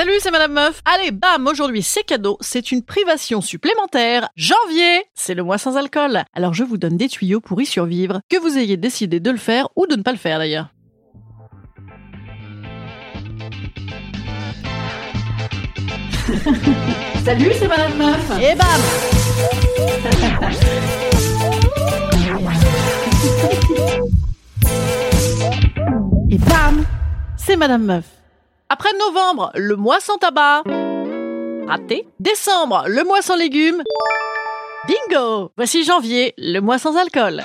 Salut, c'est Madame Meuf. Allez, bam, aujourd'hui c'est cadeau, c'est une privation supplémentaire. Janvier, c'est le mois sans alcool. Alors je vous donne des tuyaux pour y survivre, que vous ayez décidé de le faire ou de ne pas le faire d'ailleurs. Salut, c'est Madame Meuf. Et bam Et bam C'est Madame Meuf. Après novembre, le mois sans tabac. Raté. Décembre, le mois sans légumes. Bingo Voici janvier, le mois sans alcool.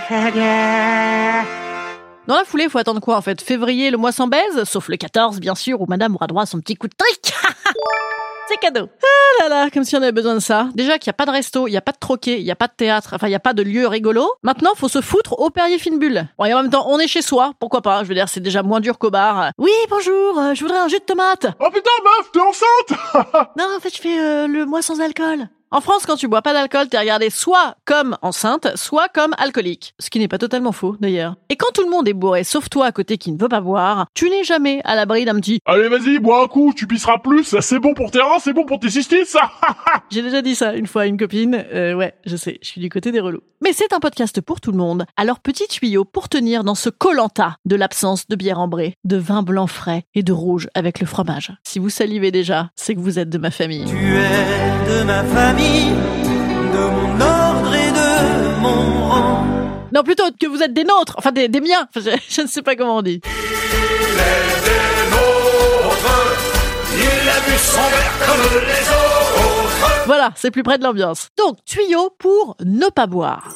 Dans la foulée, faut attendre quoi en fait? Février, le mois sans baise? Sauf le 14, bien sûr, où madame aura droit à son petit coup de trick C'est cadeau Ah là là, comme si on avait besoin de ça. Déjà qu'il n'y a pas de resto, il n'y a pas de troquet, il n'y a pas de théâtre, enfin il n'y a pas de lieu rigolo. Maintenant, faut se foutre au Perrier Fine Bulle. Bon, et en même temps, on est chez soi, pourquoi pas? Je veux dire, c'est déjà moins dur qu'au bar. Oui, bonjour, euh, je voudrais un jus de tomate. Oh putain, meuf, t'es enceinte Non, en fait, je fais euh, le mois sans alcool. En France, quand tu bois pas d'alcool, t'es regardé soit comme enceinte, soit comme alcoolique. Ce qui n'est pas totalement faux, d'ailleurs. Et quand tout le monde est bourré, sauf toi à côté qui ne veut pas boire, tu n'es jamais à l'abri d'un petit Allez, vas-y, bois un coup, tu pisseras plus, ça c'est bon pour tes reins, c'est bon pour tes cystis, ça J'ai déjà dit ça une fois à une copine. Euh, ouais, je sais, je suis du côté des relous. Mais c'est un podcast pour tout le monde. Alors petit tuyau pour tenir dans ce colanta de l'absence de bière ambrée, de vin blanc frais et de rouge avec le fromage. Si vous salivez déjà, c'est que vous êtes de ma famille. Tu es de ma famille, de mon ordre et de mon rang. Non, plutôt que vous êtes des nôtres, enfin des, des miens. Je, je ne sais pas comment on dit. Il a vu son verre comme les autres. Voilà, c'est plus près de l'ambiance. Donc, tuyau pour ne pas boire.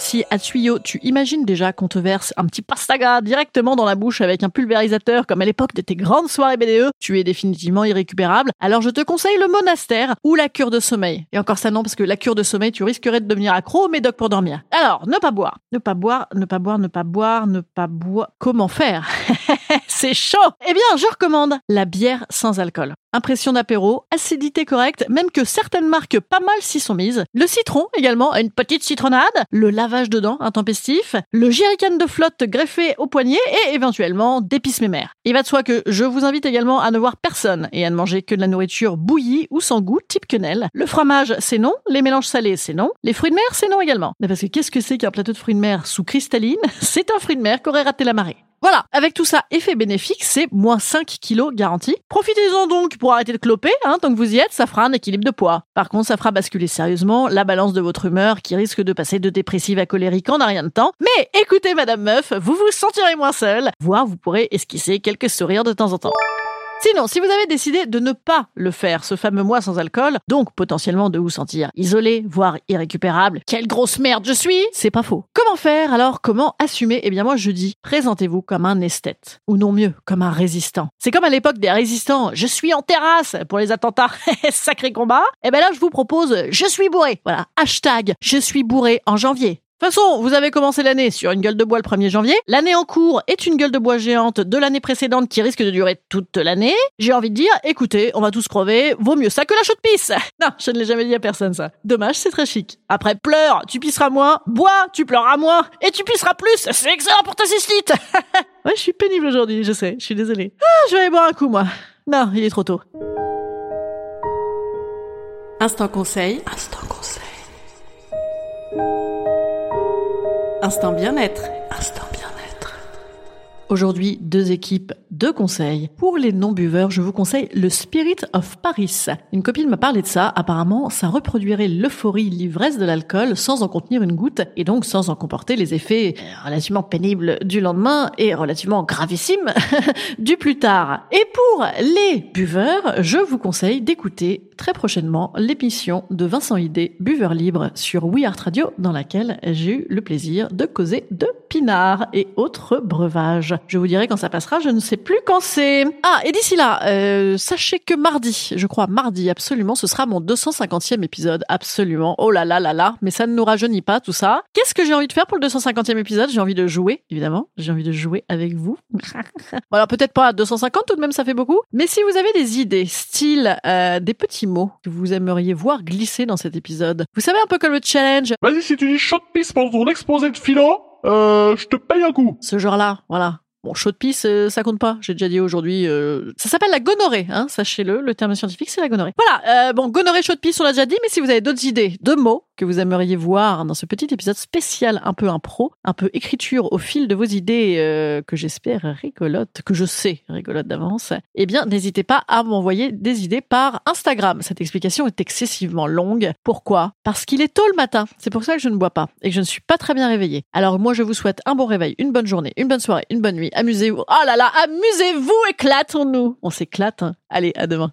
Si à tuyau, tu imagines déjà qu'on te verse un petit pastaga directement dans la bouche avec un pulvérisateur comme à l'époque de tes grandes soirées BDE, tu es définitivement irrécupérable. Alors je te conseille le monastère ou la cure de sommeil. Et encore ça non, parce que la cure de sommeil, tu risquerais de devenir accro au médoc pour dormir. Alors, ne pas boire. Ne pas boire, ne pas boire, ne pas boire, ne pas boire. Comment faire? C'est chaud Eh bien, je recommande la bière sans alcool. Impression d'apéro, acidité correcte, même que certaines marques pas mal s'y sont mises. Le citron également, une petite citronnade, le lavage de dents intempestif, le jerrycan de flotte greffé au poignet et éventuellement d'épices mémères. Il va de soi que je vous invite également à ne voir personne et à ne manger que de la nourriture bouillie ou sans goût, type quenelle. Le fromage, c'est non. Les mélanges salés, c'est non. Les fruits de mer, c'est non également. Mais parce que qu'est-ce que c'est qu'un plateau de fruits de mer sous cristalline? C'est un fruit de mer qu'aurait raté la marée. Voilà, avec tout ça, effet bénéfique, c'est moins 5 kilos garanti. Profitez-en donc pour arrêter de cloper, hein, tant que vous y êtes, ça fera un équilibre de poids. Par contre, ça fera basculer sérieusement la balance de votre humeur qui risque de passer de dépressive à colérique en un rien de temps. Mais écoutez, Madame Meuf, vous vous sentirez moins seul, voire vous pourrez esquisser quelques sourires de temps en temps. Sinon, si vous avez décidé de ne pas le faire, ce fameux mois sans alcool, donc potentiellement de vous sentir isolé, voire irrécupérable, quelle grosse merde je suis, c'est pas faux. Comment faire alors Comment assumer? Eh bien moi je dis, présentez-vous comme un esthète, ou non mieux, comme un résistant. C'est comme à l'époque des résistants, je suis en terrasse pour les attentats, sacré combat. Eh ben là je vous propose, je suis bourré. Voilà, hashtag, je suis bourré en janvier. De toute façon, vous avez commencé l'année sur une gueule de bois le 1er janvier. L'année en cours est une gueule de bois géante de l'année précédente qui risque de durer toute l'année. J'ai envie de dire, écoutez, on va tous crever, vaut mieux ça que la chaude pisse. Non, je ne l'ai jamais dit à personne ça. Dommage, c'est très chic. Après, pleure, tu pisseras moins, bois, tu pleureras moins, et tu pisseras plus, c'est excellent pour ta cystite. ouais, je suis pénible aujourd'hui, je sais, je suis désolée. Ah, je vais aller boire un coup, moi. Non, il est trop tôt. Instant conseil. Instant conseil. Instant bien-être. Instant bien-être. Aujourd'hui, deux équipes, deux conseils. Pour les non-buveurs, je vous conseille le Spirit of Paris. Une copine m'a parlé de ça. Apparemment, ça reproduirait l'euphorie, l'ivresse de l'alcool sans en contenir une goutte et donc sans en comporter les effets relativement pénibles du lendemain et relativement gravissimes du plus tard. Et pour les buveurs, je vous conseille d'écouter très prochainement l'émission de Vincent Idé, Buveur Libre, sur We Art Radio, dans laquelle j'ai eu le plaisir de causer de pinard et autres breuvages. Je vous dirai quand ça passera, je ne sais plus quand c'est. Ah, et d'ici là, euh, sachez que mardi, je crois mardi, absolument, ce sera mon 250e épisode, absolument. Oh là là là là, mais ça ne nous rajeunit pas tout ça. Qu'est-ce que j'ai envie de faire pour le 250e épisode? J'ai envie de jouer, évidemment. J'ai envie de jouer avec vous. alors peut-être pas à 250, tout de même ça fait beaucoup. Mais si vous avez des idées, style euh, des petits mots que vous aimeriez voir glisser dans cet épisode, vous savez un peu comme le challenge, Vas-y, si tu dis pisse pendant ton exposé de philo, euh, je te paye un coup. ce genre-là, voilà. Bon, chaud de pisse, euh, ça compte pas. J'ai déjà dit aujourd'hui. euh, Ça s'appelle la gonorrhée, hein, sachez-le. Le terme scientifique, c'est la gonorrhée. Voilà. euh, bon, gonorrhée, chaud de pisse, on l'a déjà dit. Mais si vous avez d'autres idées de mots que vous aimeriez voir dans ce petit épisode spécial, un peu impro, un peu écriture au fil de vos idées, euh, que j'espère rigolotes, que je sais rigolotes d'avance, eh bien, n'hésitez pas à m'envoyer des idées par Instagram. Cette explication est excessivement longue. Pourquoi? Parce qu'il est tôt le matin. C'est pour ça que je ne bois pas et que je ne suis pas très bien réveillée. Alors moi, je vous souhaite un bon réveil, une bonne journée, une bonne soirée, une bonne nuit. Amusez-vous. Oh là là, amusez-vous, éclatons-nous. On s'éclate. hein. Allez, à demain.